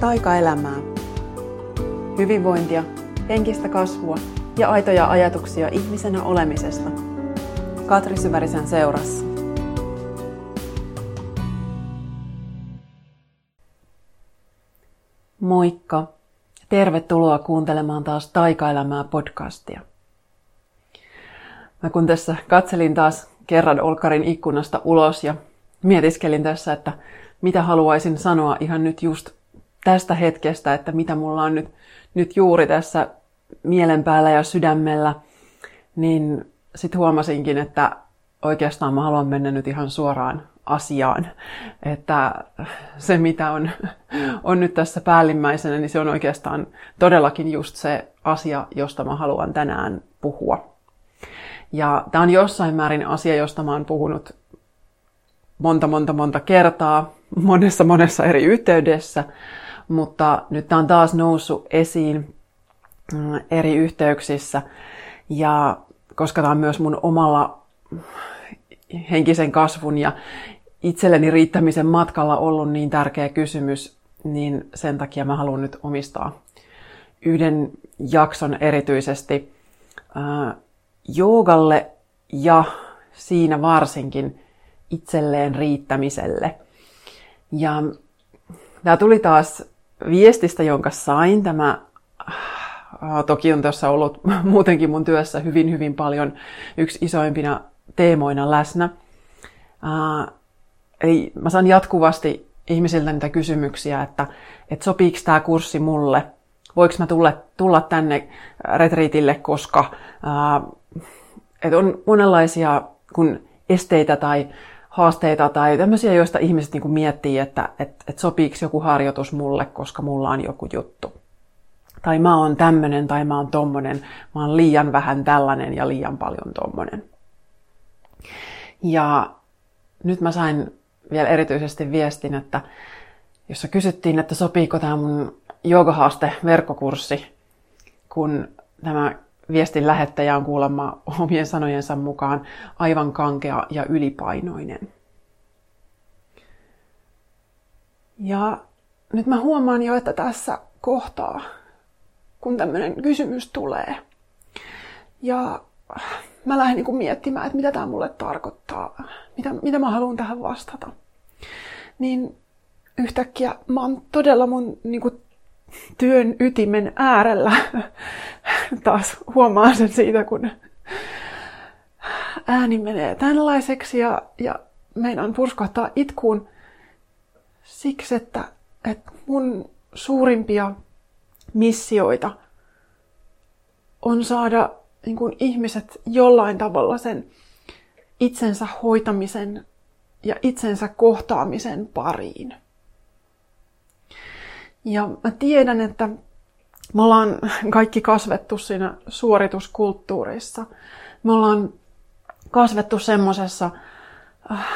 taikaelämää. Hyvinvointia, henkistä kasvua ja aitoja ajatuksia ihmisenä olemisesta. Katri Syvärisen seurassa. Moikka! Tervetuloa kuuntelemaan taas Taikaelämää podcastia. Mä kun tässä katselin taas kerran Olkarin ikkunasta ulos ja mietiskelin tässä, että mitä haluaisin sanoa ihan nyt just tästä hetkestä, että mitä mulla on nyt, nyt juuri tässä mielen päällä ja sydämellä, niin sitten huomasinkin, että oikeastaan mä haluan mennä nyt ihan suoraan asiaan. Että se, mitä on, on nyt tässä päällimmäisenä, niin se on oikeastaan todellakin just se asia, josta mä haluan tänään puhua. Ja tämä on jossain määrin asia, josta mä oon puhunut monta, monta, monta kertaa, monessa, monessa eri yhteydessä, mutta nyt tämä on taas noussut esiin mm, eri yhteyksissä. Ja koska tämä on myös mun omalla henkisen kasvun ja itselleni riittämisen matkalla ollut niin tärkeä kysymys, niin sen takia mä haluan nyt omistaa yhden jakson erityisesti äh, joogalle ja siinä varsinkin itselleen riittämiselle. Ja tämä tuli taas viestistä, jonka sain. Tämä äh, toki on tuossa ollut muutenkin mun työssä hyvin, hyvin paljon yksi isoimpina teemoina läsnä. Äh, eli mä saan jatkuvasti ihmisiltä niitä kysymyksiä, että, että sopiiko tämä kurssi mulle, voiko mä tulla, tulla tänne retriitille, koska ää, äh, että on monenlaisia kun esteitä tai haasteita tai tämmöisiä, joista ihmiset niin kuin miettii, että, että, että sopiiko joku harjoitus mulle, koska mulla on joku juttu. Tai mä oon tämmönen tai mä oon tommonen, mä oon liian vähän tällainen ja liian paljon tommonen. Ja nyt mä sain vielä erityisesti viestin, että jossa kysyttiin, että sopiiko tämä mun joogahaaste verkkokurssi, kun tämä viestin lähettäjä on kuulemma omien sanojensa mukaan aivan kankea ja ylipainoinen. Ja nyt mä huomaan jo, että tässä kohtaa, kun tämmöinen kysymys tulee, ja mä lähden niin miettimään, että mitä tämä mulle tarkoittaa, mitä, mitä mä haluan tähän vastata, niin yhtäkkiä mä oon todella mun niin kuin, työn ytimen äärellä. Taas huomaan sen siitä, kun ääni menee tällaiseksi ja, ja meinaan purskahtaa itkuun siksi, että, että mun suurimpia missioita on saada niin kuin ihmiset jollain tavalla sen itsensä hoitamisen ja itsensä kohtaamisen pariin. Ja mä tiedän, että me ollaan kaikki kasvettu siinä suorituskulttuurissa. Me ollaan kasvettu semmoisessa äh,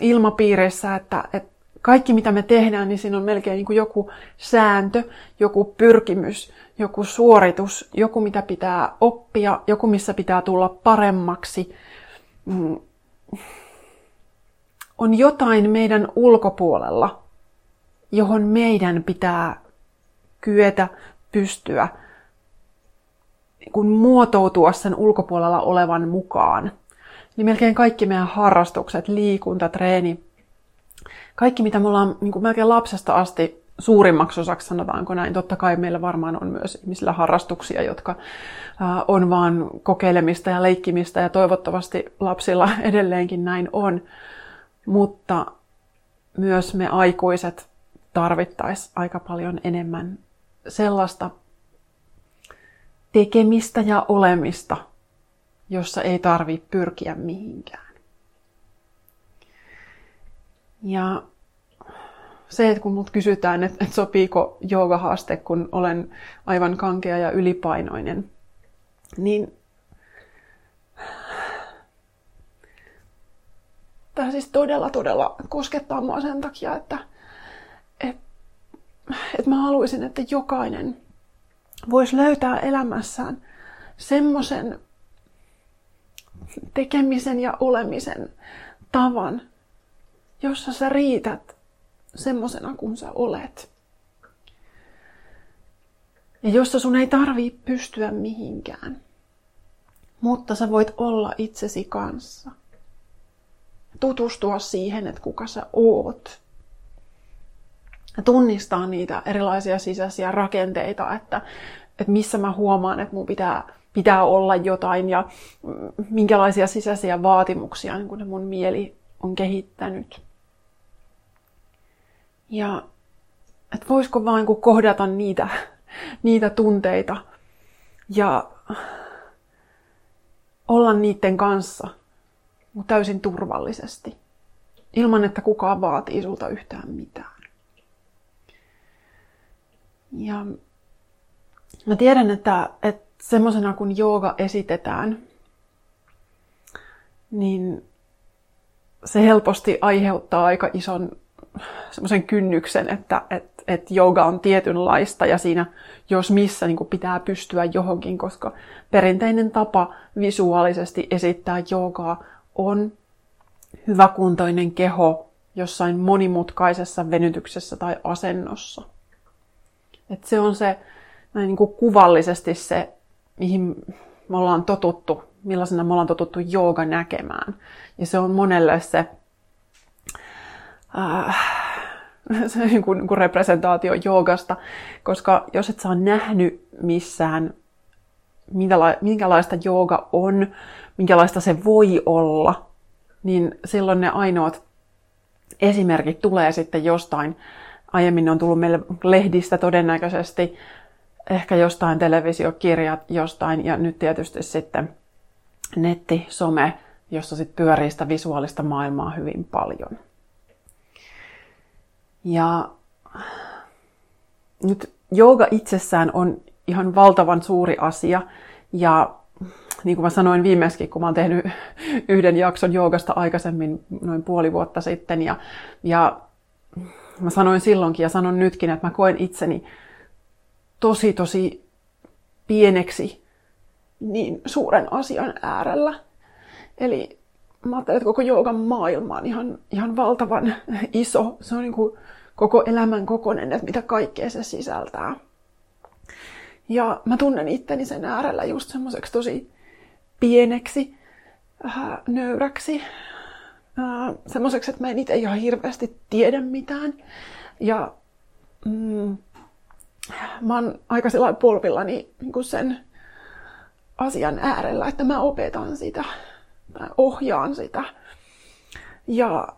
ilmapiirissä, että, että kaikki mitä me tehdään, niin siinä on melkein niin kuin joku sääntö, joku pyrkimys, joku suoritus, joku mitä pitää oppia, joku missä pitää tulla paremmaksi. Mm. On jotain meidän ulkopuolella, johon meidän pitää kyetä pystyä kun muotoutua sen ulkopuolella olevan mukaan. Niin melkein kaikki meidän harrastukset, liikunta, treeni, kaikki mitä me ollaan niin kuin melkein lapsesta asti suurimmaksi osaksi, sanotaanko näin. Totta kai meillä varmaan on myös ihmisillä harrastuksia, jotka on vaan kokeilemista ja leikkimistä ja toivottavasti lapsilla edelleenkin näin on. Mutta myös me aikuiset tarvittaisiin aika paljon enemmän sellaista tekemistä ja olemista, jossa ei tarvi pyrkiä mihinkään. Ja se, että kun mut kysytään, että, että sopiiko joogahaaste, kun olen aivan kankea ja ylipainoinen, niin tämä siis todella, todella koskettaa mua sen takia, että, että, että mä haluaisin, että jokainen voisi löytää elämässään semmoisen tekemisen ja olemisen tavan, jossa sä riität semmosena kuin sä olet. Ja jossa sun ei tarvii pystyä mihinkään. Mutta sä voit olla itsesi kanssa. Tutustua siihen, että kuka sä oot. Tunnistaa niitä erilaisia sisäisiä rakenteita, että, että missä mä huomaan, että mun pitää, pitää olla jotain ja minkälaisia sisäisiä vaatimuksia niin kun mun mieli on kehittänyt. Ja että voisiko vain kun kohdata niitä, niitä tunteita ja olla niiden kanssa täysin turvallisesti, ilman että kukaan vaatii sulta yhtään mitään. Ja mä tiedän, että, että semmoisena kun jooga esitetään, niin se helposti aiheuttaa aika ison semmoisen kynnyksen, että et, et jooga on tietynlaista ja siinä jos missä niin pitää pystyä johonkin, koska perinteinen tapa visuaalisesti esittää joogaa on hyväkuntoinen keho jossain monimutkaisessa venytyksessä tai asennossa. Et se on se näin niin kuin kuvallisesti se, mihin me ollaan totuttu, millaisena me ollaan totuttu jooga näkemään. Ja se on monelle se, äh, se niin kuin, niin kuin representaatio joogasta, koska jos et saa nähnyt missään, minkälaista jooga on, minkälaista se voi olla, niin silloin ne ainoat esimerkit tulee sitten jostain. Aiemmin on tullut meille lehdistä todennäköisesti, ehkä jostain televisiokirjat jostain, ja nyt tietysti sitten netti, some, jossa sitten pyörii sitä visuaalista maailmaa hyvin paljon. Ja nyt jooga itsessään on ihan valtavan suuri asia, ja niin kuin mä sanoin viimeiskin, kun mä oon tehnyt yhden jakson joogasta aikaisemmin, noin puoli vuotta sitten, ja, ja mä sanoin silloinkin ja sanon nytkin, että mä koen itseni tosi tosi pieneksi niin suuren asian äärellä. Eli mä ajattelen, että koko joogan maailma on ihan, ihan valtavan iso. Se on niin kuin koko elämän kokonen, että mitä kaikkea se sisältää. Ja mä tunnen itteni sen äärellä just semmoiseksi tosi pieneksi, äh, nöyräksi, semmoiseksi, että mä en itse ihan hirveästi tiedä mitään. Ja mm, mä oon aika sellainen polvillani niin sen asian äärellä, että mä opetan sitä, mä ohjaan sitä. Ja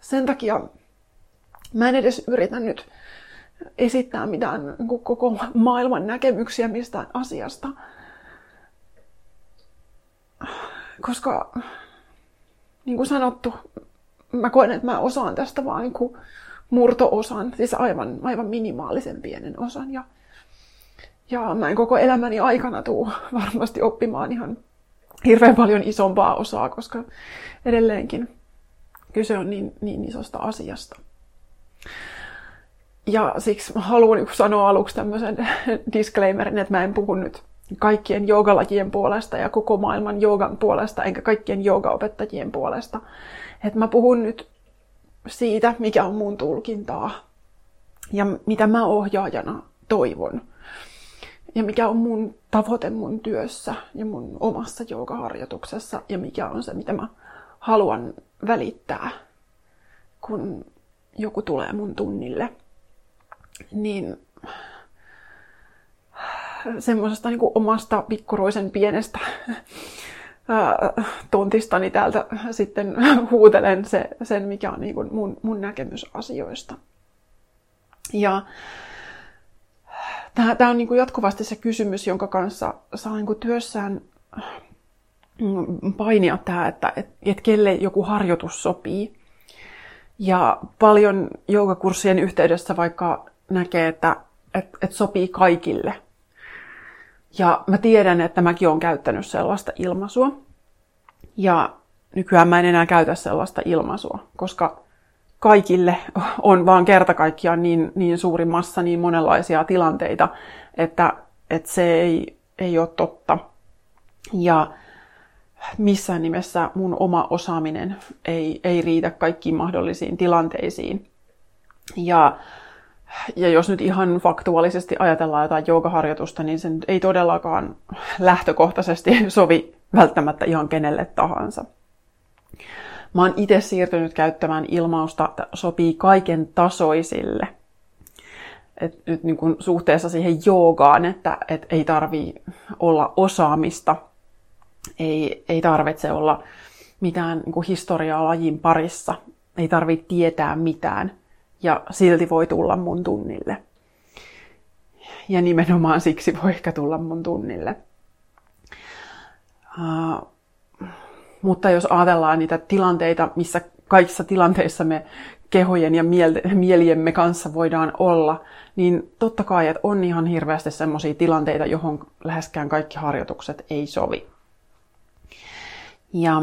sen takia mä en edes yritä nyt esittää mitään niin koko maailman näkemyksiä mistään asiasta, koska niin kuin sanottu, mä koen, että mä osaan tästä vaan niin murto-osan, siis aivan, aivan minimaalisen pienen osan. Ja, ja mä en koko elämäni aikana tuu varmasti oppimaan ihan hirveän paljon isompaa osaa, koska edelleenkin kyse on niin, niin isosta asiasta. Ja siksi mä haluan niin sanoa aluksi tämmöisen disclaimerin, että mä en puhu nyt kaikkien joogalajien puolesta ja koko maailman joogan puolesta, enkä kaikkien joogaopettajien puolesta. Että mä puhun nyt siitä, mikä on mun tulkintaa ja mitä mä ohjaajana toivon. Ja mikä on mun tavoite mun työssä ja mun omassa joogaharjoituksessa ja mikä on se, mitä mä haluan välittää, kun joku tulee mun tunnille. Niin semmoisesta niin omasta pikkuroisen pienestä tontistani täältä sitten huutelen se, sen, mikä on niin mun, mun näkemys asioista. Ja tämä on niin jatkuvasti se kysymys, jonka kanssa saa niin työssään mm, painia tämä, että et, et kelle joku harjoitus sopii. Ja paljon joogakurssien yhteydessä vaikka näkee, että et, et sopii kaikille. Ja mä tiedän, että mäkin olen käyttänyt sellaista ilmaisua. Ja nykyään mä en enää käytä sellaista ilmaisua, koska kaikille on vaan kerta kaikkiaan niin, niin suuri massa, niin monenlaisia tilanteita, että, että se ei, ei ole totta. Ja missään nimessä mun oma osaaminen ei, ei riitä kaikkiin mahdollisiin tilanteisiin. Ja Ja jos nyt ihan faktuaalisesti ajatellaan jotain joogaharjoitusta, niin se ei todellakaan lähtökohtaisesti sovi välttämättä ihan kenelle tahansa. Mä oon itse siirtynyt käyttämään ilmausta, että sopii kaiken tasoisille. Et nyt niin kuin suhteessa siihen joogaan, että et ei tarvi olla osaamista, ei, ei tarvitse olla mitään niin historiaa lajin parissa, ei tarvitse tietää mitään ja silti voi tulla mun tunnille. Ja nimenomaan siksi voi ehkä tulla mun tunnille. Uh, mutta jos ajatellaan niitä tilanteita, missä kaikissa tilanteissa me kehojen ja mieliemme kanssa voidaan olla, niin totta kai, että on ihan hirveästi sellaisia tilanteita, johon läheskään kaikki harjoitukset ei sovi. Ja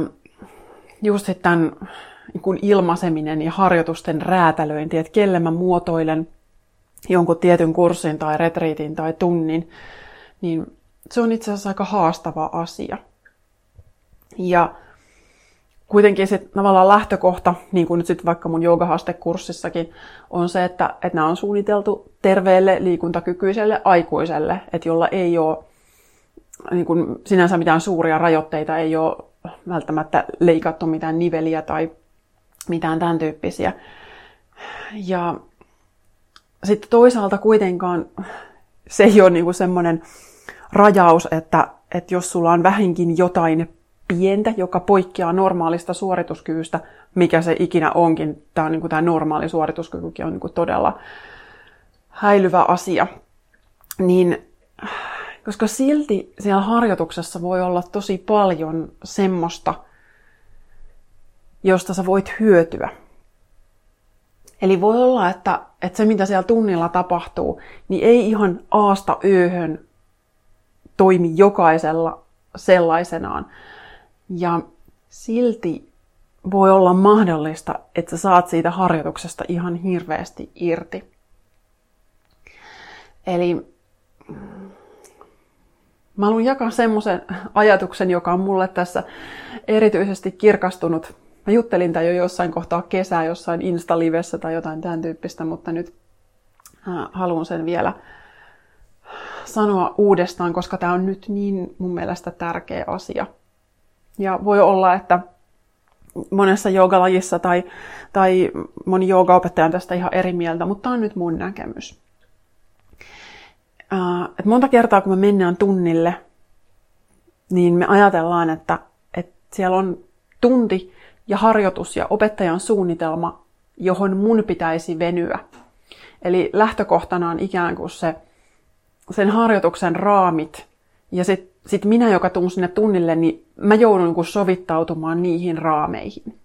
just tämän niin ilmaiseminen ja harjoitusten räätälöinti, että kelle mä muotoilen jonkun tietyn kurssin tai retriitin tai tunnin, niin se on itse asiassa aika haastava asia. Ja kuitenkin sit tavallaan lähtökohta, niin kuin nyt sitten vaikka mun joogahaastekurssissakin, on se, että, että nämä on suunniteltu terveelle liikuntakykyiselle aikuiselle, että jolla ei ole niin kuin sinänsä mitään suuria rajoitteita, ei ole välttämättä leikattu mitään niveliä tai mitään tämän tyyppisiä. Ja sitten toisaalta kuitenkaan se ei ole niin semmoinen rajaus, että, että jos sulla on vähinkin jotain pientä, joka poikkeaa normaalista suorituskyvystä, mikä se ikinä onkin. Tämä, on, niin kuin, tämä normaali suorituskykykin on niin kuin todella häilyvä asia. Niin, koska silti siellä harjoituksessa voi olla tosi paljon semmoista, josta sä voit hyötyä. Eli voi olla, että, että se mitä siellä tunnilla tapahtuu, niin ei ihan aasta ööhön toimi jokaisella sellaisenaan, ja silti voi olla mahdollista, että sä saat siitä harjoituksesta ihan hirveästi irti. Eli mä haluan jakaa semmoisen ajatuksen, joka on mulle tässä erityisesti kirkastunut. Mä juttelin tämän jo jossain kohtaa kesää, jossain Insta-livessä tai jotain tämän tyyppistä, mutta nyt haluan sen vielä sanoa uudestaan, koska tämä on nyt niin mun mielestä tärkeä asia – ja voi olla, että monessa joogalajissa tai, tai moni joogaopettaja on tästä ihan eri mieltä, mutta tämä on nyt mun näkemys. Uh, et monta kertaa, kun me mennään tunnille, niin me ajatellaan, että, että siellä on tunti ja harjoitus ja opettajan suunnitelma, johon mun pitäisi venyä. Eli lähtökohtana on ikään kuin se, sen harjoituksen raamit ja sitten sitten minä, joka tuun sinne tunnille, niin mä joudun niin sovittautumaan niihin raameihin.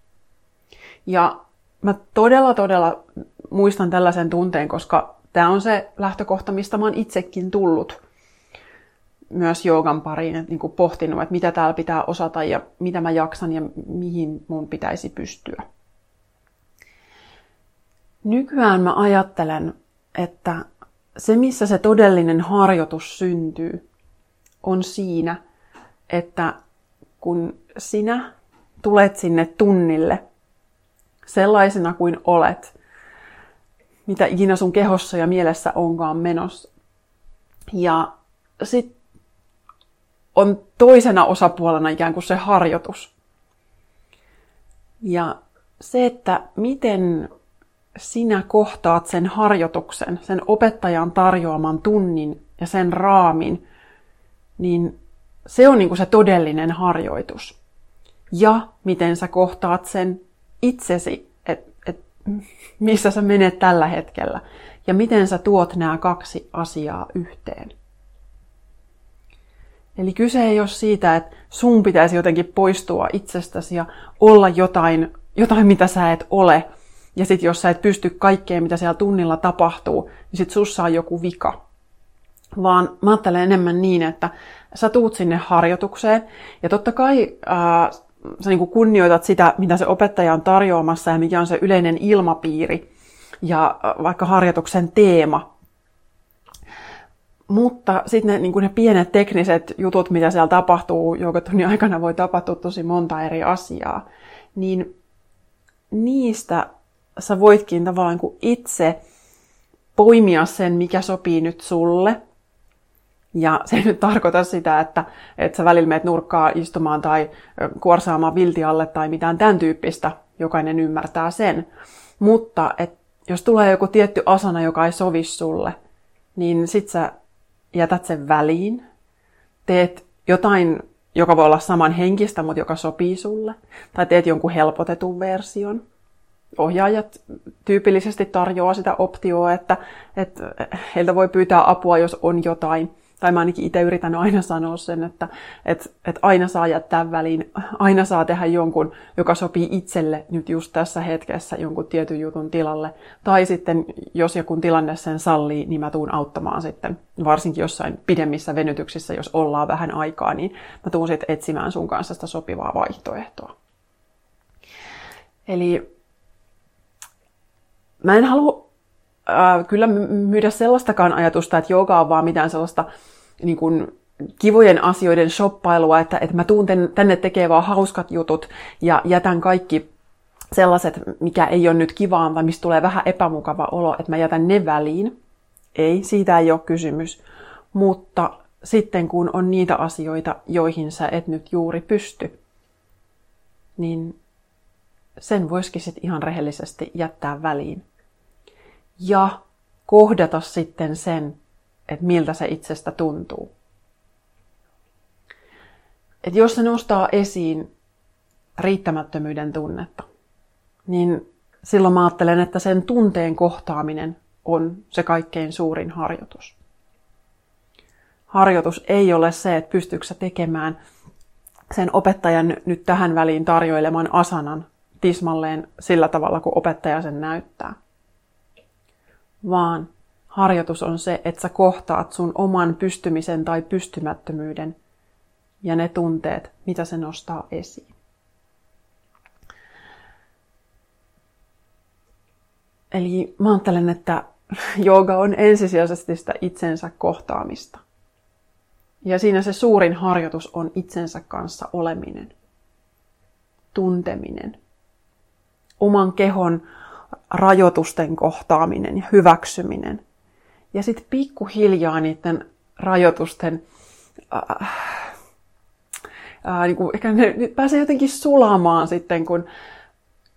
Ja mä todella, todella muistan tällaisen tunteen, koska tämä on se lähtökohta, mistä mä oon itsekin tullut myös joogan pariin, että niin pohtinut, että mitä täällä pitää osata ja mitä mä jaksan ja mihin mun pitäisi pystyä. Nykyään mä ajattelen, että se missä se todellinen harjoitus syntyy, on siinä, että kun sinä tulet sinne tunnille sellaisena kuin olet, mitä ikinä sun kehossa ja mielessä onkaan menossa. Ja sitten on toisena osapuolena ikään kuin se harjoitus. Ja se, että miten sinä kohtaat sen harjoituksen, sen opettajan tarjoaman tunnin ja sen raamin, niin se on niin kuin se todellinen harjoitus. Ja miten sä kohtaat sen itsesi, että et, missä sä menet tällä hetkellä. Ja miten sä tuot nämä kaksi asiaa yhteen. Eli kyse ei ole siitä, että sun pitäisi jotenkin poistua itsestäsi ja olla jotain, jotain mitä sä et ole. Ja sitten jos sä et pysty kaikkeen, mitä siellä tunnilla tapahtuu, niin sit sussa on joku vika vaan mä ajattelen enemmän niin, että sä tuut sinne harjoitukseen ja totta kai ää, sä niin kunnioitat sitä, mitä se opettaja on tarjoamassa ja mikä on se yleinen ilmapiiri ja vaikka harjoituksen teema. Mutta sitten ne, niin ne pienet tekniset jutut, mitä siellä tapahtuu, joka tunnin aikana voi tapahtua tosi monta eri asiaa, niin niistä sä voitkin tavallaan niin itse poimia sen, mikä sopii nyt sulle. Ja se ei nyt tarkoita sitä, että, että sä välillä meet nurkkaa istumaan tai kuorsaamaan vilti alle tai mitään tämän tyyppistä. Jokainen ymmärtää sen. Mutta et, jos tulee joku tietty asana, joka ei sovi sulle, niin sit sä jätät sen väliin. Teet jotain, joka voi olla saman henkistä, mutta joka sopii sulle. Tai teet jonkun helpotetun version ohjaajat tyypillisesti tarjoaa sitä optioa, että, että heiltä voi pyytää apua, jos on jotain. Tai mä ainakin itse yritän aina sanoa sen, että, että, että aina saa jättää väliin, aina saa tehdä jonkun, joka sopii itselle nyt just tässä hetkessä jonkun tietyn jutun tilalle. Tai sitten, jos joku tilanne sen sallii, niin mä tuun auttamaan sitten, varsinkin jossain pidemmissä venytyksissä, jos ollaan vähän aikaa, niin mä tuun sitten etsimään sun kanssa sitä sopivaa vaihtoehtoa. Eli mä en halua äh, kyllä myydä sellaistakaan ajatusta, että jooga on vaan mitään sellaista niin kuin, kivojen asioiden shoppailua, että, että mä tuun tänne tekemään vaan hauskat jutut ja jätän kaikki sellaiset, mikä ei ole nyt kivaa, vai mistä tulee vähän epämukava olo, että mä jätän ne väliin. Ei, siitä ei ole kysymys. Mutta sitten kun on niitä asioita, joihin sä et nyt juuri pysty, niin sen voisikin sitten ihan rehellisesti jättää väliin. Ja kohdata sitten sen, että miltä se itsestä tuntuu. Et jos se nostaa esiin riittämättömyyden tunnetta, niin silloin mä ajattelen, että sen tunteen kohtaaminen on se kaikkein suurin harjoitus. Harjoitus ei ole se, että pystyykö tekemään sen opettajan nyt tähän väliin tarjoileman asanan tismalleen sillä tavalla, kun opettaja sen näyttää. Vaan harjoitus on se, että sä kohtaat sun oman pystymisen tai pystymättömyyden ja ne tunteet, mitä se nostaa esiin. Eli mä ajattelen, että jooga on ensisijaisesti sitä itsensä kohtaamista. Ja siinä se suurin harjoitus on itsensä kanssa oleminen, tunteminen, oman kehon rajoitusten kohtaaminen ja hyväksyminen. Ja sitten pikkuhiljaa niiden rajoitusten, äh, äh, niin kuin, ehkä ne, ne pääsee jotenkin sulamaan sitten, kun,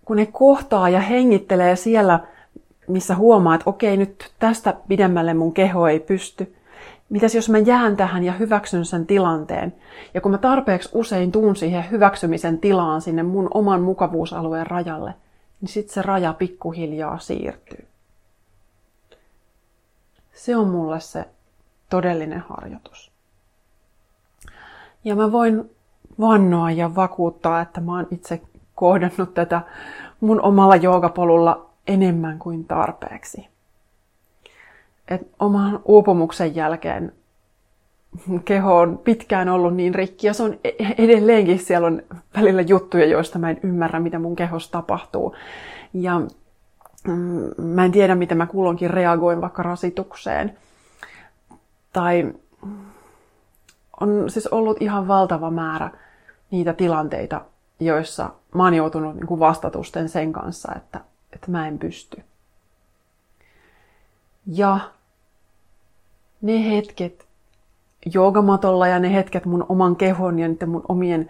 kun ne kohtaa ja hengittelee siellä, missä huomaa, että okei, nyt tästä pidemmälle mun keho ei pysty. Mitäs jos mä jään tähän ja hyväksyn sen tilanteen? Ja kun mä tarpeeksi usein tuun siihen hyväksymisen tilaan sinne mun oman mukavuusalueen rajalle – niin sitten se raja pikkuhiljaa siirtyy. Se on mulle se todellinen harjoitus. Ja mä voin vannoa ja vakuuttaa, että mä oon itse kohdannut tätä mun omalla joogapolulla enemmän kuin tarpeeksi. Et oman uupumuksen jälkeen keho on pitkään ollut niin rikki ja se on e- edelleenkin, siellä on välillä juttuja, joista mä en ymmärrä, mitä mun kehossa tapahtuu. Ja mm, mä en tiedä, miten mä kulloinkin reagoin vaikka rasitukseen. Tai on siis ollut ihan valtava määrä niitä tilanteita, joissa mä oon joutunut niin kuin vastatusten sen kanssa, että, että mä en pysty. Ja ne hetket, joogamatolla ja ne hetket mun oman kehon ja niiden mun omien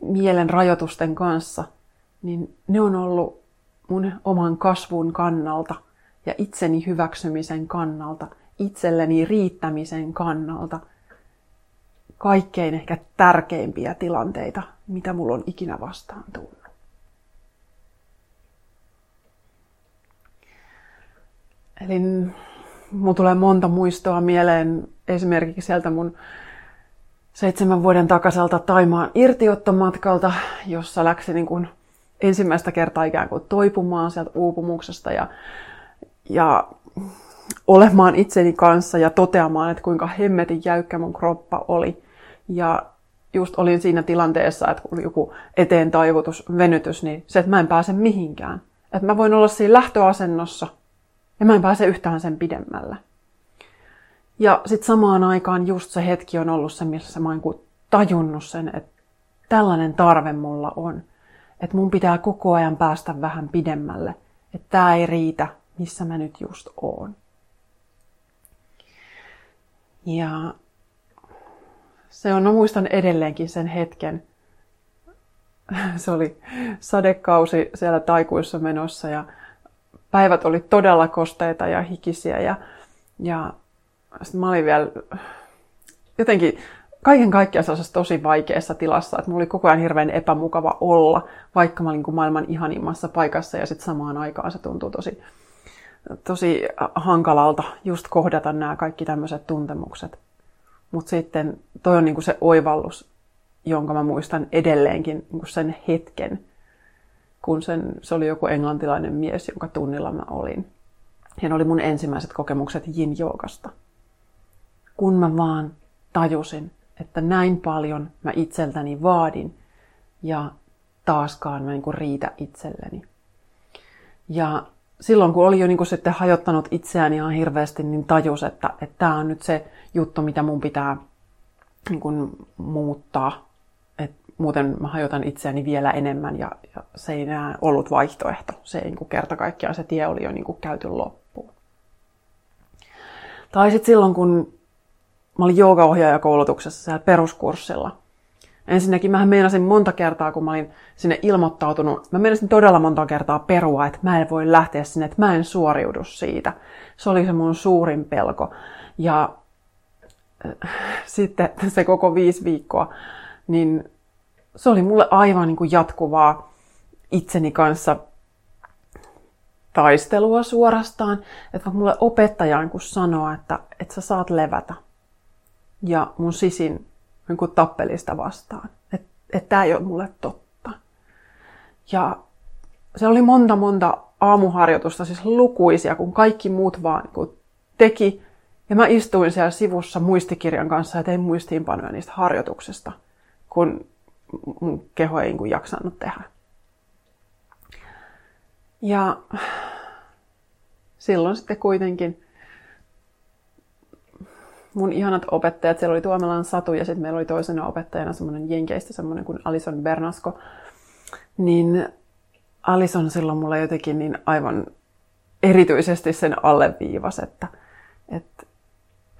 mielen rajoitusten kanssa, niin ne on ollut mun oman kasvun kannalta ja itseni hyväksymisen kannalta, itselleni riittämisen kannalta kaikkein ehkä tärkeimpiä tilanteita, mitä mulla on ikinä vastaan tullut. Eli mulla tulee monta muistoa mieleen esimerkiksi sieltä mun seitsemän vuoden takaiselta Taimaan irtiottomatkalta, jossa läksi niin kuin ensimmäistä kertaa ikään kuin toipumaan sieltä uupumuksesta ja, ja olemaan itseni kanssa ja toteamaan, että kuinka hemmetin jäykkä mun kroppa oli. Ja just olin siinä tilanteessa, että kun joku eteen taivutus, venytys, niin se, että mä en pääse mihinkään. Että mä voin olla siinä lähtöasennossa ja mä en pääse yhtään sen pidemmälle. Ja sitten samaan aikaan just se hetki on ollut se, missä mä oon tajunnut sen, että tällainen tarve mulla on. Että mun pitää koko ajan päästä vähän pidemmälle. Että tämä ei riitä, missä mä nyt just oon. Ja se on, mä muistan edelleenkin sen hetken. Se oli sadekausi siellä taikuissa menossa ja päivät oli todella kosteita ja hikisiä ja, ja sitten mä olin vielä jotenkin kaiken kaikkiaan sellaisessa tosi vaikeassa tilassa, että mulla oli koko ajan hirveän epämukava olla, vaikka mä olin kuin maailman ihanimmassa paikassa ja sitten samaan aikaan se tuntuu tosi, tosi hankalalta just kohdata nämä kaikki tämmöiset tuntemukset. Mutta sitten toi on niinku se oivallus, jonka mä muistan edelleenkin niinku sen hetken, kun sen, se oli joku englantilainen mies, jonka tunnilla mä olin. Ja oli mun ensimmäiset kokemukset yin joogasta. Kun mä vaan tajusin, että näin paljon mä itseltäni vaadin ja taaskaan mä niin riitä itselleni. Ja silloin kun oli jo niin sitten hajottanut itseään ihan hirveästi, niin tajus, että, että tämä on nyt se juttu, mitä mun pitää niin kuin muuttaa. Et muuten mä hajotan itseäni vielä enemmän ja, ja se ei enää ollut vaihtoehto. Se ei niin kuin kerta kaikkiaan, se tie oli jo niin kuin käyty loppuun. Tai sitten silloin, kun mä olin joogaohjaajakoulutuksessa siellä peruskurssilla. Ensinnäkin mä meinasin monta kertaa, kun mä olin sinne ilmoittautunut, mä meinasin todella monta kertaa perua, että mä en voi lähteä sinne, että mä en suoriudu siitä. Se oli se mun suurin pelko. Ja äh, sitten se koko viisi viikkoa, niin se oli mulle aivan niin kuin jatkuvaa itseni kanssa taistelua suorastaan. Että mulle opettaja kun sanoo, että, että sä saat levätä, ja mun sisin niin kuin tappelista vastaan. Että et tämä ei ole mulle totta. Ja se oli monta monta aamuharjoitusta, siis lukuisia, kun kaikki muut vaan niin kuin teki. Ja mä istuin siellä sivussa muistikirjan kanssa ja tein muistiinpanoja niistä harjoituksista, kun mun keho ei niin kuin jaksanut tehdä. Ja silloin sitten kuitenkin mun ihanat opettajat, siellä oli Tuomelan Satu ja sitten meillä oli toisena opettajana semmoinen jenkeistä semmoinen kuin Alison Bernasko. Niin Alison silloin mulle jotenkin niin aivan erityisesti sen alleviivas, että, että,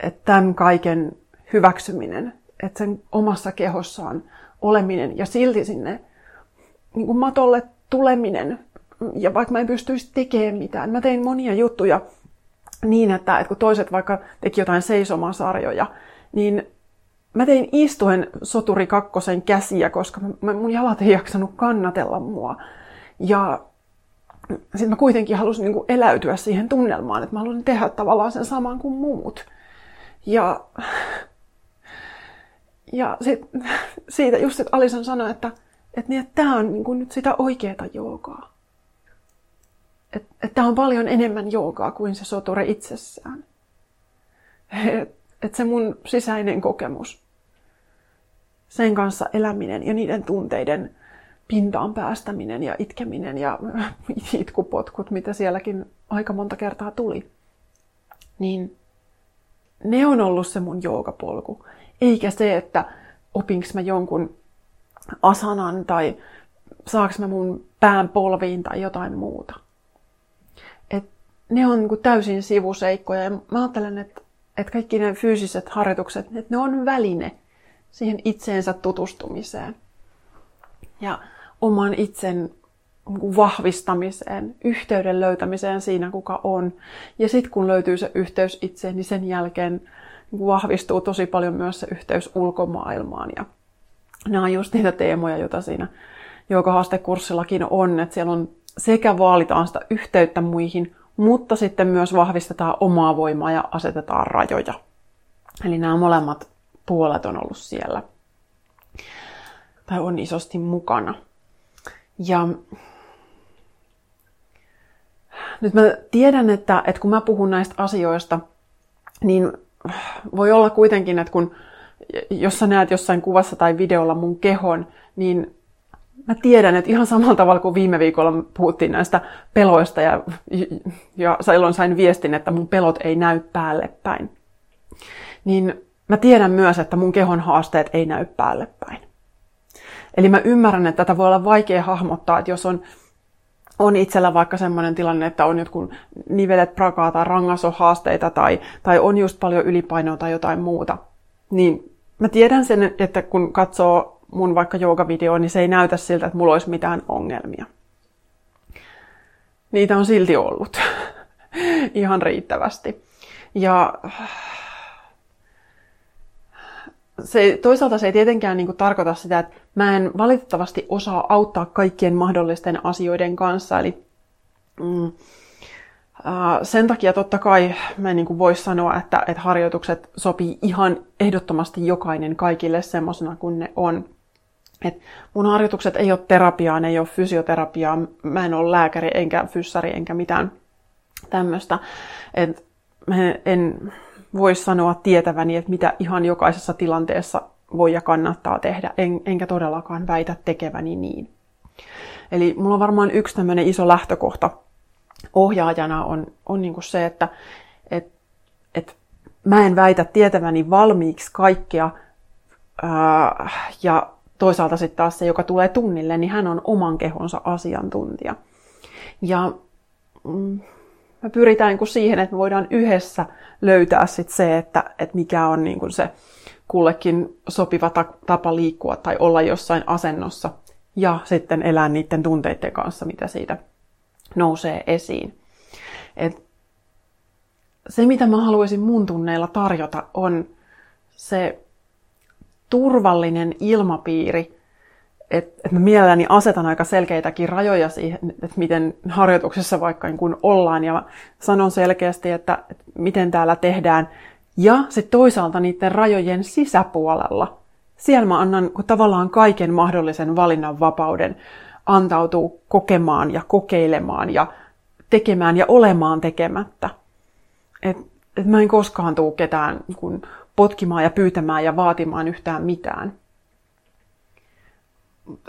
että tämän kaiken hyväksyminen, että sen omassa kehossaan oleminen ja silti sinne niin kuin matolle tuleminen, ja vaikka mä en pystyisi tekemään mitään, mä tein monia juttuja, niin, että, että kun toiset vaikka teki jotain seisomasarjoja, niin mä tein istuen Soturi kakkosen käsiä, koska mun jalat ei jaksanut kannatella mua. Ja sitten mä kuitenkin halusin niin eläytyä siihen tunnelmaan, että mä halusin tehdä tavallaan sen saman kuin muut. Ja, ja sit, siitä just, että Alison sanoi, että, että, niin, että tämä on niin nyt sitä oikeaa joogaa että et tämä on paljon enemmän joogaa kuin se sotore itsessään. Että et se mun sisäinen kokemus, sen kanssa eläminen ja niiden tunteiden pintaan päästäminen ja itkeminen ja itkupotkut, mitä sielläkin aika monta kertaa tuli, niin ne on ollut se mun joogapolku. Eikä se, että opinks mä jonkun asanan tai saaks mä mun pään polviin tai jotain muuta ne on niin täysin sivuseikkoja. Ja mä ajattelen, että, että kaikki ne fyysiset harjoitukset, että ne on väline siihen itseensä tutustumiseen. Ja oman itsen niin vahvistamiseen, yhteyden löytämiseen siinä, kuka on. Ja sitten kun löytyy se yhteys itseen, niin sen jälkeen niin vahvistuu tosi paljon myös se yhteys ulkomaailmaan. Ja nämä on just niitä teemoja, joita siinä joka haastekurssillakin on, että siellä on sekä vaalitaan sitä yhteyttä muihin, mutta sitten myös vahvistetaan omaa voimaa ja asetetaan rajoja. Eli nämä molemmat puolet on ollut siellä tai on isosti mukana. Ja nyt mä tiedän, että, että kun mä puhun näistä asioista, niin voi olla kuitenkin, että kun jos sä näet jossain kuvassa tai videolla mun kehon, niin mä tiedän, että ihan samalla tavalla kuin viime viikolla puhuttiin näistä peloista ja, ja silloin sain viestin, että mun pelot ei näy päälle päin. Niin mä tiedän myös, että mun kehon haasteet ei näy päälle päin. Eli mä ymmärrän, että tätä voi olla vaikea hahmottaa, että jos on on itsellä vaikka semmoinen tilanne, että on jotkut nivelet prakaa tai rangasohaasteita tai, tai on just paljon ylipainoa tai jotain muuta, niin mä tiedän sen, että kun katsoo mun vaikka joogavideoa, niin se ei näytä siltä, että mulla olisi mitään ongelmia. Niitä on silti ollut ihan riittävästi. Ja se, toisaalta se ei tietenkään niin kuin, tarkoita sitä, että mä en valitettavasti osaa auttaa kaikkien mahdollisten asioiden kanssa. Eli mm, sen takia totta kai mä en niin voi sanoa, että, että harjoitukset sopii ihan ehdottomasti jokainen kaikille semmoisena kuin ne on. Et mun harjoitukset ei ole terapiaa, ne ei ole fysioterapiaa, mä en ole lääkäri enkä fyssari enkä mitään tämmöistä. en, voi sanoa tietäväni, että mitä ihan jokaisessa tilanteessa voi ja kannattaa tehdä, en, enkä todellakaan väitä tekeväni niin. Eli mulla on varmaan yksi tämmöinen iso lähtökohta ohjaajana on, on niin kuin se, että et, et mä en väitä tietäväni valmiiksi kaikkea, ää, ja toisaalta sitten taas se, joka tulee tunnille, niin hän on oman kehonsa asiantuntija. Ja mm, me pyritään niin kuin siihen, että me voidaan yhdessä löytää sit se, että, että mikä on niin kuin se kullekin sopiva tapa liikkua tai olla jossain asennossa ja sitten elää niiden tunteiden kanssa, mitä siitä nousee esiin. Et se, mitä mä haluaisin mun tunneilla tarjota, on se turvallinen ilmapiiri, että et mä mielelläni asetan aika selkeitäkin rajoja siihen, että miten harjoituksessa vaikka niin kun ollaan ja sanon selkeästi, että, että miten täällä tehdään. Ja sitten toisaalta niiden rajojen sisäpuolella, siellä mä annan tavallaan kaiken mahdollisen valinnan vapauden antautuu kokemaan ja kokeilemaan ja tekemään ja olemaan tekemättä. Et, et mä en koskaan tuu ketään kun potkimaan ja pyytämään ja vaatimaan yhtään mitään.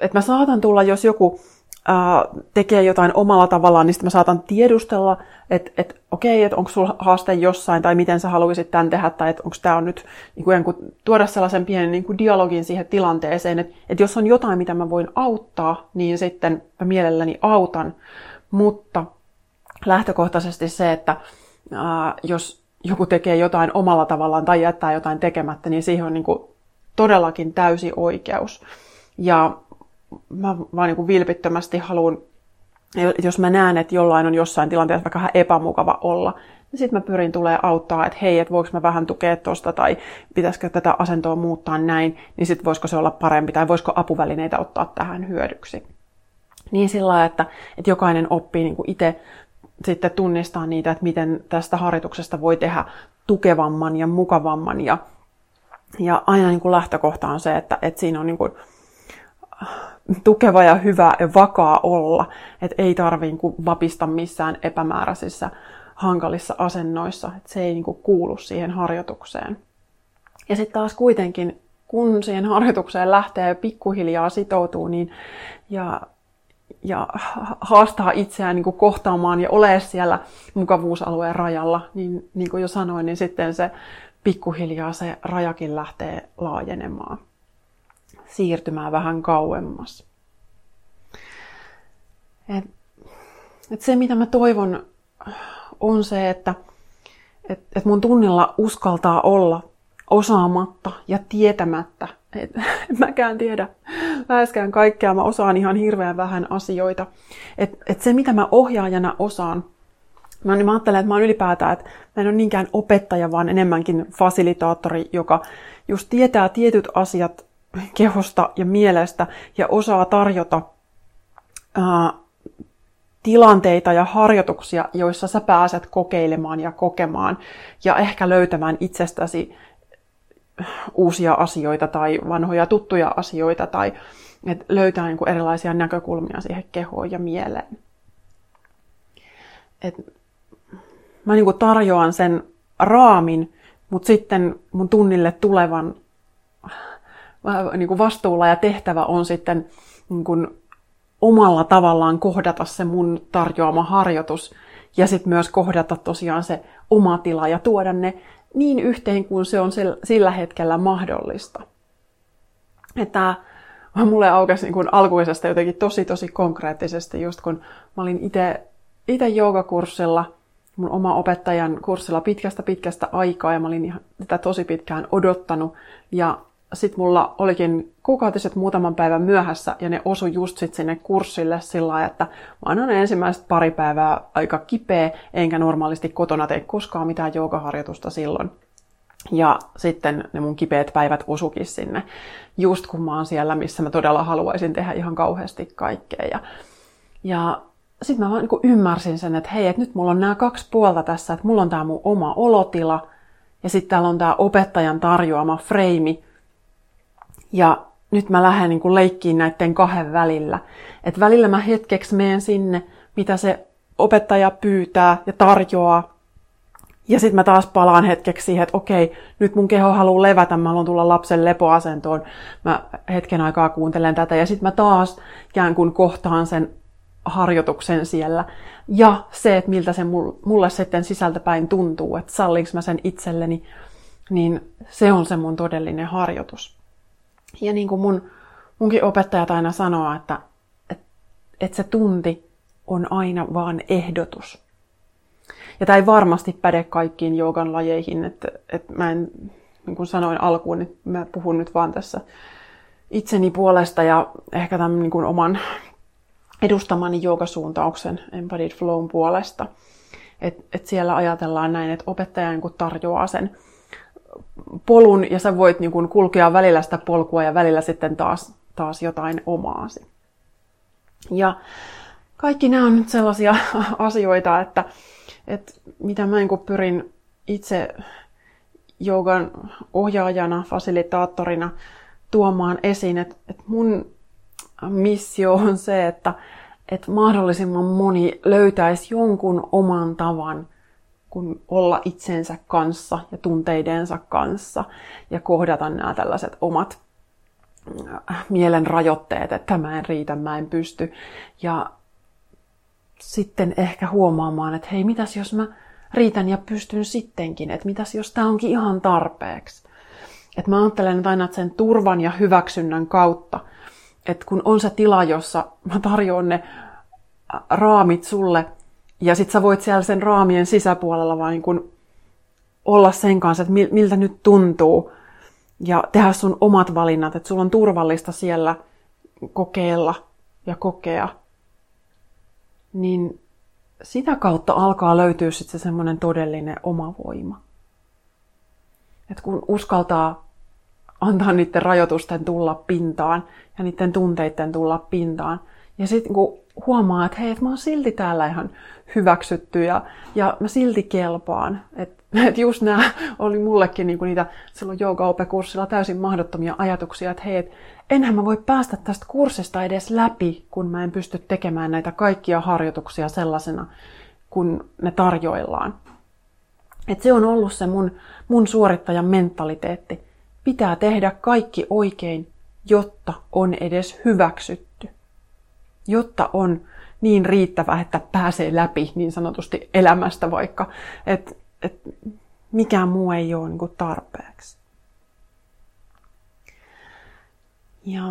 Että mä saatan tulla, jos joku ää, tekee jotain omalla tavallaan, niin sitten mä saatan tiedustella, että et, okei, että onko sulla haaste jossain, tai miten sä haluaisit tämän tehdä, tai että onko tämä nyt niin kuin, tuoda sellaisen pienen niin kuin dialogin siihen tilanteeseen, että et jos on jotain, mitä mä voin auttaa, niin sitten mä mielelläni autan, mutta lähtökohtaisesti se, että ää, jos joku tekee jotain omalla tavallaan tai jättää jotain tekemättä, niin siihen on niin kuin todellakin täysi oikeus. Ja mä vaan niin kuin vilpittömästi haluan, jos mä näen, että jollain on jossain tilanteessa vaikka vähän epämukava olla, niin sitten mä pyrin tulee auttaa, että hei, että voiko mä vähän tukea tuosta tai pitäisikö tätä asentoa muuttaa näin, niin sitten voisiko se olla parempi tai voisiko apuvälineitä ottaa tähän hyödyksi. Niin sillä lailla, että, että jokainen oppii niin itse sitten tunnistaa niitä, että miten tästä harjoituksesta voi tehdä tukevamman ja mukavamman. Ja, ja aina niin kuin lähtökohta on se, että, että siinä on niin kuin tukeva ja hyvä ja vakaa olla. Että ei tarvitse niin vapista missään epämääräisissä hankalissa asennoissa. Että se ei niin kuin, kuulu siihen harjoitukseen. Ja sitten taas kuitenkin, kun siihen harjoitukseen lähtee ja pikkuhiljaa sitoutuu, niin ja, ja haastaa itseään niin kuin kohtaamaan ja ole siellä mukavuusalueen rajalla, niin niin kuin jo sanoin, niin sitten se pikkuhiljaa se rajakin lähtee laajenemaan siirtymään vähän kauemmas. Et, et se, mitä mä toivon, on se, että et, et mun tunnilla uskaltaa olla osaamatta ja tietämättä. Et, mäkään tiedä läheskään kaikkea, mä osaan ihan hirveän vähän asioita. Et, et se, mitä mä ohjaajana osaan, Mä, niin mä ajattelen, että mä oon ylipäätään, että mä en ole niinkään opettaja, vaan enemmänkin fasilitaattori, joka just tietää tietyt asiat kehosta ja mielestä ja osaa tarjota ää, tilanteita ja harjoituksia, joissa sä pääset kokeilemaan ja kokemaan ja ehkä löytämään itsestäsi uusia asioita tai vanhoja tuttuja asioita tai et löytää niin kuin erilaisia näkökulmia siihen kehoon ja mieleen. Et mä niin kuin tarjoan sen raamin, mutta sitten mun tunnille tulevan niin kuin vastuulla ja tehtävä on sitten niin kuin omalla tavallaan kohdata se mun tarjoama harjoitus ja sitten myös kohdata tosiaan se oma tila ja tuoda ne niin yhteen kuin se on sillä hetkellä mahdollista. Että mulle aukesi niin kuin alkuisesta jotenkin tosi tosi konkreettisesti, just kun mä olin itse joogakurssilla, mun oma opettajan kurssilla pitkästä pitkästä aikaa ja mä olin ihan tätä tosi pitkään odottanut. Ja sitten mulla olikin kuukautiset muutaman päivän myöhässä ja ne osu just sit sinne kurssille sillä lailla, että mä annan ensimmäiset pari päivää aika kipeä, enkä normaalisti kotona tee koskaan mitään joogaharjoitusta silloin. Ja sitten ne mun kipeät päivät osukin sinne, just kun mä oon siellä, missä mä todella haluaisin tehdä ihan kauheasti kaikkea. Ja, ja sitten mä vaan niin ymmärsin sen, että hei, että nyt mulla on nämä kaksi puolta tässä, että mulla on tämä mun oma olotila, ja sitten täällä on tämä opettajan tarjoama freimi, ja nyt mä lähden niin leikkiin näiden kahden välillä. Että välillä mä hetkeksi menen sinne, mitä se opettaja pyytää ja tarjoaa, ja sitten mä taas palaan hetkeksi siihen, että okei, nyt mun keho haluaa levätä, mä haluan tulla lapsen lepoasentoon. Mä hetken aikaa kuuntelen tätä ja sitten mä taas ikään kuin kohtaan sen harjoituksen siellä. Ja se, että miltä se mulle sitten sisältäpäin tuntuu, että sallinko mä sen itselleni, niin se on se mun todellinen harjoitus. Ja niin kuin mun, munkin opettajat aina sanoo, että, että, että se tunti on aina vaan ehdotus. Ja tämä ei varmasti päde kaikkiin joogan lajeihin, että, että mä en, niin kuin sanoin alkuun, että mä puhun nyt vaan tässä itseni puolesta ja ehkä tämän niin kuin oman edustamani joogasuuntauksen Embodied Flown puolesta. Et, et siellä ajatellaan näin, että opettaja niin tarjoaa sen polun ja sä voit niin kuin kulkea välillä sitä polkua ja välillä sitten taas, taas jotain omaasi. Ja kaikki nämä on nyt sellaisia asioita, että, että mitä mä niin pyrin itse joogan ohjaajana, fasilitaattorina tuomaan esiin, että, että mun missio on se, että, että mahdollisimman moni löytäisi jonkun oman tavan kun olla itsensä kanssa ja tunteidensa kanssa ja kohdata nämä tällaiset omat äh, mielen rajoitteet, että mä en riitä, mä en pysty. Ja sitten ehkä huomaamaan, että hei, mitäs jos mä riitän ja pystyn sittenkin, että mitäs jos tämä onkin ihan tarpeeksi. Että mä ajattelen että aina sen turvan ja hyväksynnän kautta, että kun on se tila, jossa mä tarjoan ne raamit sulle, ja sit sä voit siellä sen raamien sisäpuolella vain kun olla sen kanssa, että miltä nyt tuntuu, ja tehdä sun omat valinnat, että sulla on turvallista siellä kokeilla ja kokea, niin sitä kautta alkaa löytyä sitten se semmoinen todellinen oma voima. Et kun uskaltaa antaa niiden rajoitusten tulla pintaan ja niiden tunteiden tulla pintaan. Ja sitten kun huomaa, että hei, että mä oon silti täällä ihan hyväksytty ja, ja mä silti kelpaan. Että et just nämä oli mullekin niinku niitä silloin jooga-opekurssilla täysin mahdottomia ajatuksia, että hei, et enhän mä voi päästä tästä kurssista edes läpi, kun mä en pysty tekemään näitä kaikkia harjoituksia sellaisena, kun ne tarjoillaan. Et se on ollut se mun, mun suorittajan mentaliteetti. Pitää tehdä kaikki oikein, jotta on edes hyväksytty. Jotta on niin riittävä, että pääsee läpi niin sanotusti elämästä vaikka. Että et mikään muu ei ole niin tarpeeksi. Ja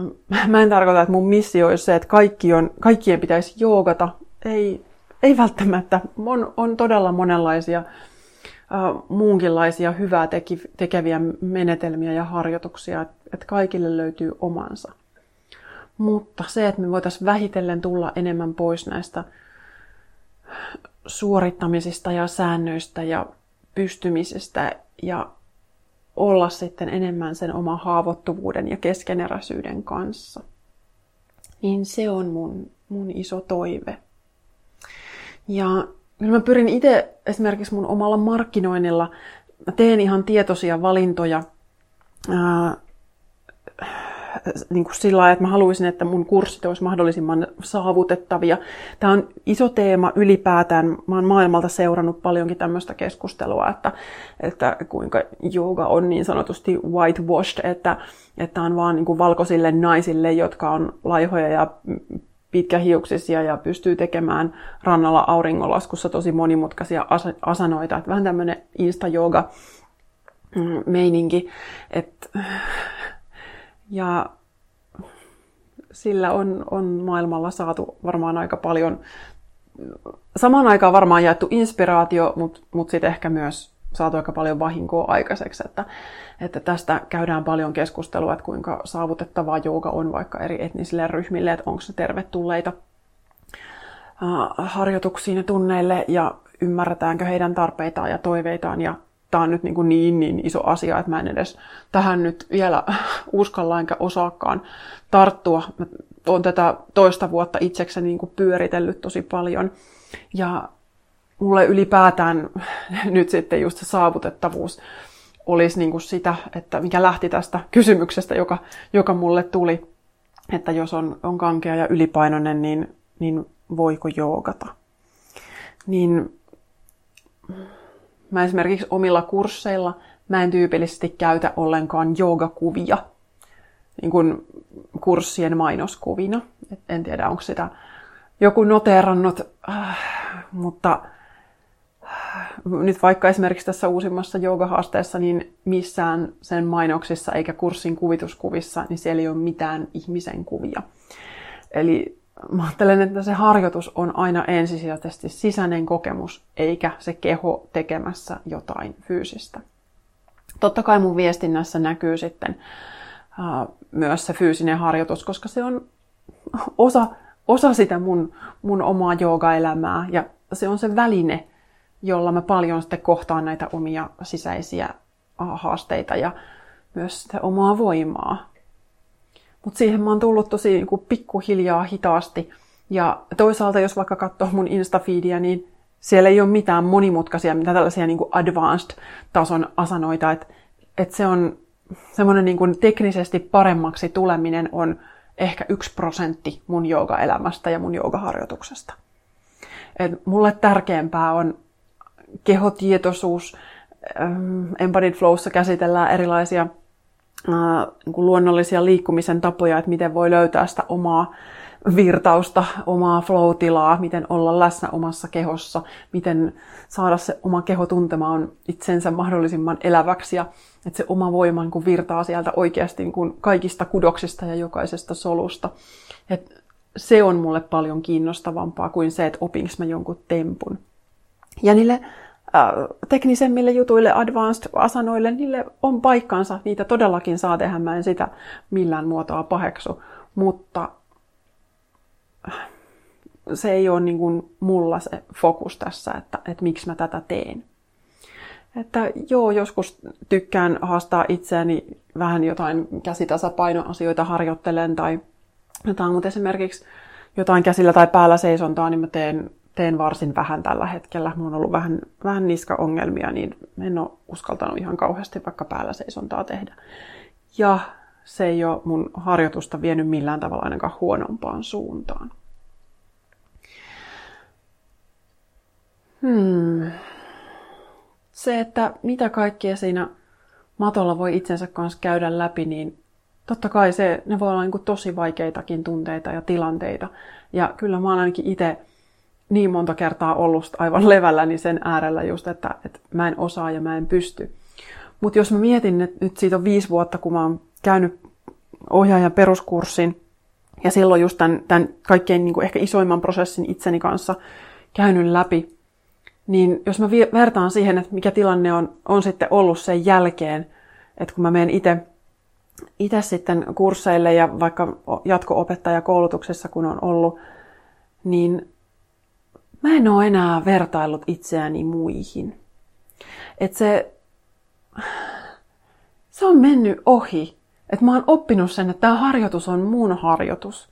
mä en tarkoita, että mun missio olisi se, että kaikki on, kaikkien pitäisi joogata. Ei, ei välttämättä. On, on todella monenlaisia äh, muunkinlaisia hyvää teki, tekeviä menetelmiä ja harjoituksia, että et kaikille löytyy omansa. Mutta se, että me voitaisiin vähitellen tulla enemmän pois näistä suorittamisista ja säännöistä ja pystymisestä ja olla sitten enemmän sen oma haavoittuvuuden ja keskeneräisyyden kanssa. Niin se on mun, mun iso toive. Ja mä pyrin itse esimerkiksi mun omalla markkinoinnilla, mä teen ihan tietoisia valintoja niin kuin sillä lailla, että mä haluaisin, että mun kurssit olisi mahdollisimman saavutettavia. Tämä on iso teema ylipäätään. Mä oon maailmalta seurannut paljonkin tämmöistä keskustelua, että, että kuinka jooga on niin sanotusti whitewashed, että, että on vaan niin kuin valkoisille naisille, jotka on laihoja ja pitkähiuksisia ja pystyy tekemään rannalla auringonlaskussa tosi monimutkaisia asanoita. Että vähän tämmöinen insta-jooga mm, meininki. Että ja sillä on, on maailmalla saatu varmaan aika paljon, samaan aikaan varmaan jaettu inspiraatio, mutta mut sitten ehkä myös saatu aika paljon vahinkoa aikaiseksi, että, että tästä käydään paljon keskustelua, että kuinka saavutettavaa jooga on vaikka eri etnisille ryhmille, että onko se tervetulleita harjoituksiin ja tunneille ja ymmärretäänkö heidän tarpeitaan ja toiveitaan ja tämä on nyt niin, kuin niin, niin iso asia, että mä en edes tähän nyt vielä uskalla enkä osaakaan tarttua. Mä olen tätä toista vuotta itsekseni niin kuin pyöritellyt tosi paljon. Ja mulle ylipäätään nyt sitten just se saavutettavuus olisi niin kuin sitä, että mikä lähti tästä kysymyksestä, joka, joka mulle tuli, että jos on, on kankea ja ylipainoinen, niin, niin voiko joogata. Niin Mä esimerkiksi omilla kursseilla mä en tyypillisesti käytä ollenkaan joogakuvia niin kuin kurssien mainoskuvina. Et en tiedä, onko sitä joku noteerannut, äh, mutta äh, nyt vaikka esimerkiksi tässä uusimmassa joogahaasteessa, niin missään sen mainoksissa eikä kurssin kuvituskuvissa, niin siellä ei ole mitään ihmisen kuvia. Eli mä ajattelen, että se harjoitus on aina ensisijaisesti sisäinen kokemus, eikä se keho tekemässä jotain fyysistä. Totta kai mun viestinnässä näkyy sitten uh, myös se fyysinen harjoitus, koska se on osa, osa sitä mun, mun omaa joogaelämää ja se on se väline, jolla mä paljon sitten kohtaan näitä omia sisäisiä haasteita ja myös sitä omaa voimaa. Mutta siihen mä oon tullut tosi niin pikkuhiljaa hitaasti. Ja toisaalta, jos vaikka katsoo mun Instafeedia, niin siellä ei ole mitään monimutkaisia, mitä tällaisia niin advanced-tason asanoita. Että et se on semmoinen niin teknisesti paremmaksi tuleminen on ehkä yksi prosentti mun joogaelämästä ja mun joogaharjoituksesta. Et mulle tärkeämpää on kehotietoisuus. Embodied Flowssa käsitellään erilaisia niin kuin luonnollisia liikkumisen tapoja, että miten voi löytää sitä omaa virtausta, omaa flow-tilaa, miten olla läsnä omassa kehossa, miten saada se oma keho tuntemaan itsensä mahdollisimman eläväksi ja että se oma voima niin kuin virtaa sieltä oikeasti niin kuin kaikista kudoksista ja jokaisesta solusta. Et se on mulle paljon kiinnostavampaa kuin se, että opinko mä jonkun tempun. Ja niille teknisemmille jutuille, advanced asanoille, niille on paikkansa. Niitä todellakin saa tehdä, mä en sitä millään muotoa paheksu. Mutta se ei ole niin kuin mulla se fokus tässä, että, että miksi mä tätä teen. Että joo, joskus tykkään haastaa itseäni vähän jotain käsitasapainoasioita harjoittelen tai jotain, mutta esimerkiksi jotain käsillä tai päällä seisontaa, niin mä teen teen varsin vähän tällä hetkellä. Mulla on ollut vähän, vähän niskaongelmia, niin en ole uskaltanut ihan kauheasti vaikka päällä seisontaa tehdä. Ja se ei ole mun harjoitusta vienyt millään tavalla ainakaan huonompaan suuntaan. Hmm. Se, että mitä kaikkea siinä matolla voi itsensä kanssa käydä läpi, niin totta kai se, ne voi olla niin tosi vaikeitakin tunteita ja tilanteita. Ja kyllä mä oon ainakin itse niin monta kertaa ollut aivan levälläni sen äärellä just, että, että mä en osaa ja mä en pysty. Mutta jos mä mietin, että nyt siitä on viisi vuotta, kun mä oon käynyt ohjaajan peruskurssin ja silloin just tämän, tämän kaikkein niin kuin ehkä isoimman prosessin itseni kanssa käynyt läpi, niin jos mä vertaan siihen, että mikä tilanne on, on sitten ollut sen jälkeen, että kun mä menen itse itse sitten kursseille ja vaikka jatko-opettajakoulutuksessa kun on ollut, niin mä en ole enää vertaillut itseäni muihin. Et se, se on mennyt ohi. että mä oon oppinut sen, että tämä harjoitus on mun harjoitus.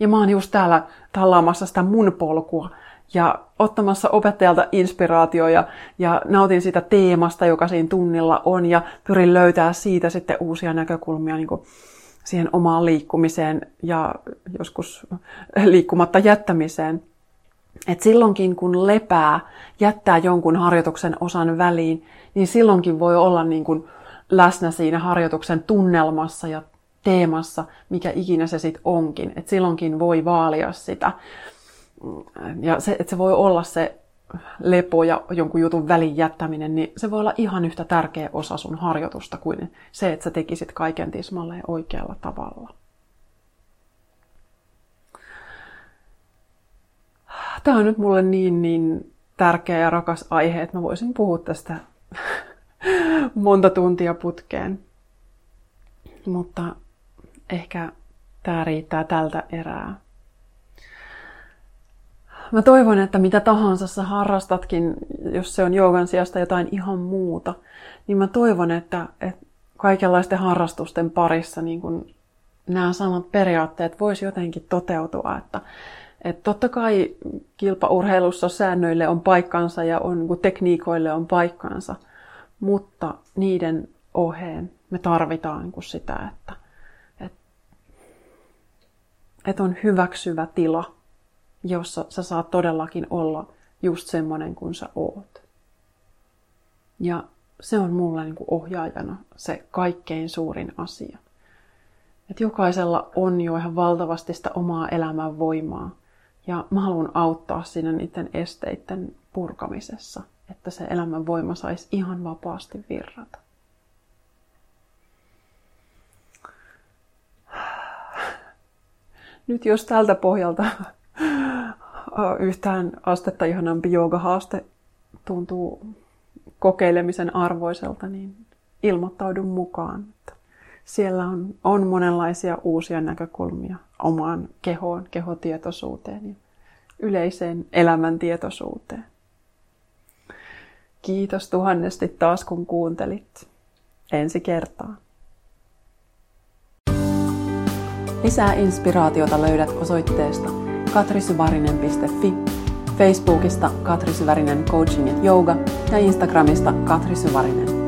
Ja mä oon just täällä tallaamassa sitä mun polkua ja ottamassa opettajalta inspiraatio ja, ja nautin sitä teemasta, joka siinä tunnilla on ja pyrin löytää siitä sitten uusia näkökulmia niin kuin siihen omaan liikkumiseen ja joskus liikkumatta jättämiseen. Et silloinkin kun lepää, jättää jonkun harjoituksen osan väliin, niin silloinkin voi olla niin kuin läsnä siinä harjoituksen tunnelmassa ja teemassa, mikä ikinä se sitten onkin. Et silloinkin voi vaalia sitä. Ja se, että se voi olla se lepo ja jonkun jutun välin jättäminen, niin se voi olla ihan yhtä tärkeä osa sun harjoitusta kuin se, että sä tekisit kaiken tismalleen oikealla tavalla. Tämä on nyt mulle niin, niin tärkeä ja rakas aihe, että mä voisin puhua tästä monta tuntia putkeen. Mutta ehkä tämä riittää tältä erää. Mä toivon, että mitä tahansa sä harrastatkin, jos se on joogan sijasta jotain ihan muuta, niin mä toivon, että, että kaikenlaisten harrastusten parissa niin kun nämä samat periaatteet voisi jotenkin toteutua. Että, että totta kai kilpaurheilussa säännöille on paikkansa ja on, niin tekniikoille on paikkansa, mutta niiden oheen me tarvitaan niin sitä, että, että, että on hyväksyvä tila, jossa sä saat todellakin olla just semmoinen kuin sä oot. Ja se on mulle niin ohjaajana se kaikkein suurin asia. Että jokaisella on jo ihan valtavasti sitä omaa elämän voimaa. Ja mä haluan auttaa siinä niiden esteiden purkamisessa, että se elämän voima saisi ihan vapaasti virrata. Nyt jos tältä pohjalta yhtään astetta ihanampi joogahaaste tuntuu kokeilemisen arvoiselta, niin ilmoittaudun mukaan. Siellä on, on monenlaisia uusia näkökulmia omaan kehoon, kehotietoisuuteen ja yleiseen elämäntietoisuuteen. Kiitos tuhannesti taas kun kuuntelit. Ensi kertaa. Lisää inspiraatiota löydät osoitteesta katrisyvarinen.fi, Facebookista Katri Syvärinen Coaching Yoga ja Instagramista Katri Syvärinen.